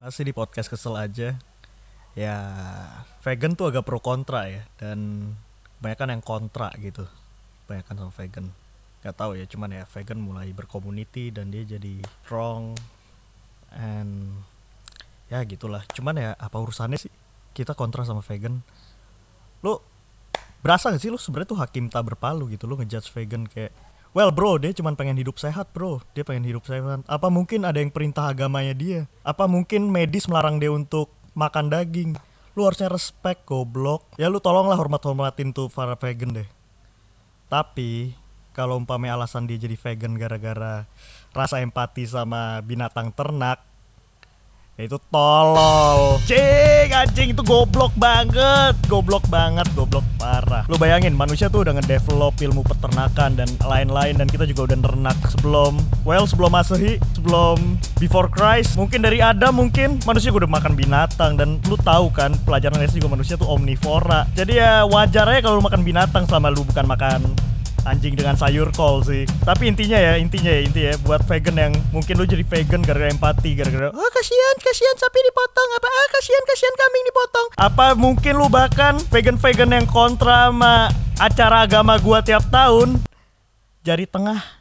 Masih di podcast kesel aja. Ya, vegan tuh agak pro kontra ya dan kebanyakan yang kontra gitu. Kebanyakan sama vegan. Gak tahu ya, cuman ya vegan mulai berkomuniti dan dia jadi strong and ya gitulah. Cuman ya apa urusannya sih kita kontra sama vegan? Lu berasa gak sih lu sebenarnya tuh hakim tak berpalu gitu lu ngejudge vegan kayak well bro dia cuman pengen hidup sehat bro. Dia pengen hidup sehat. Apa mungkin ada yang perintah agamanya dia? Apa mungkin medis melarang dia untuk makan daging? Lu harusnya respect goblok. Ya lu tolonglah hormat hormatin tuh para vegan deh. Tapi kalau umpamanya alasan dia jadi vegan gara-gara rasa empati sama binatang ternak itu tolol. Cing anjing itu goblok banget. Goblok banget goblok parah. Lu bayangin manusia tuh udah ngedevelop ilmu peternakan dan lain-lain dan kita juga udah ternak sebelum well sebelum masehi sebelum before Christ. Mungkin dari Adam mungkin manusia udah makan binatang dan lu tahu kan pelajaran SD juga manusia tuh omnivora. Jadi ya wajar aja kalau lu makan binatang selama lu bukan makan anjing dengan sayur kol sih. Tapi intinya ya, intinya ya, intinya ya buat vegan yang mungkin lu jadi vegan gara-gara empati, gara-gara ah kasihan, kasihan sapi dipotong apa ah kasihan, kasihan kambing dipotong. Apa mungkin lu bahkan vegan-vegan yang kontra sama acara agama gua tiap tahun jari tengah